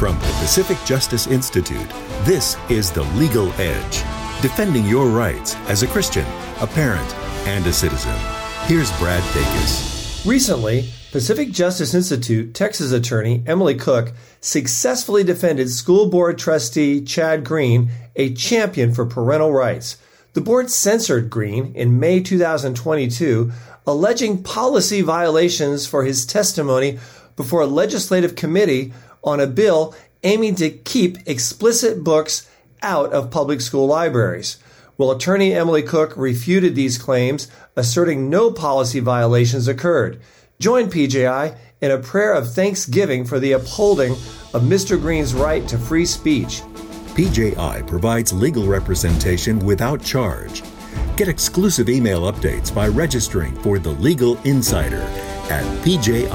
From the Pacific Justice Institute, this is The Legal Edge, defending your rights as a Christian, a parent, and a citizen. Here's Brad Dacus. Recently, Pacific Justice Institute Texas attorney Emily Cook successfully defended school board trustee Chad Green, a champion for parental rights. The board censored Green in May 2022, alleging policy violations for his testimony before a legislative committee on a bill aiming to keep explicit books out of public school libraries. Well, attorney Emily Cook refuted these claims, asserting no policy violations occurred. Join PJI in a prayer of thanksgiving for the upholding of Mr. Green's right to free speech. PJI provides legal representation without charge. Get exclusive email updates by registering for the Legal Insider at pji.org.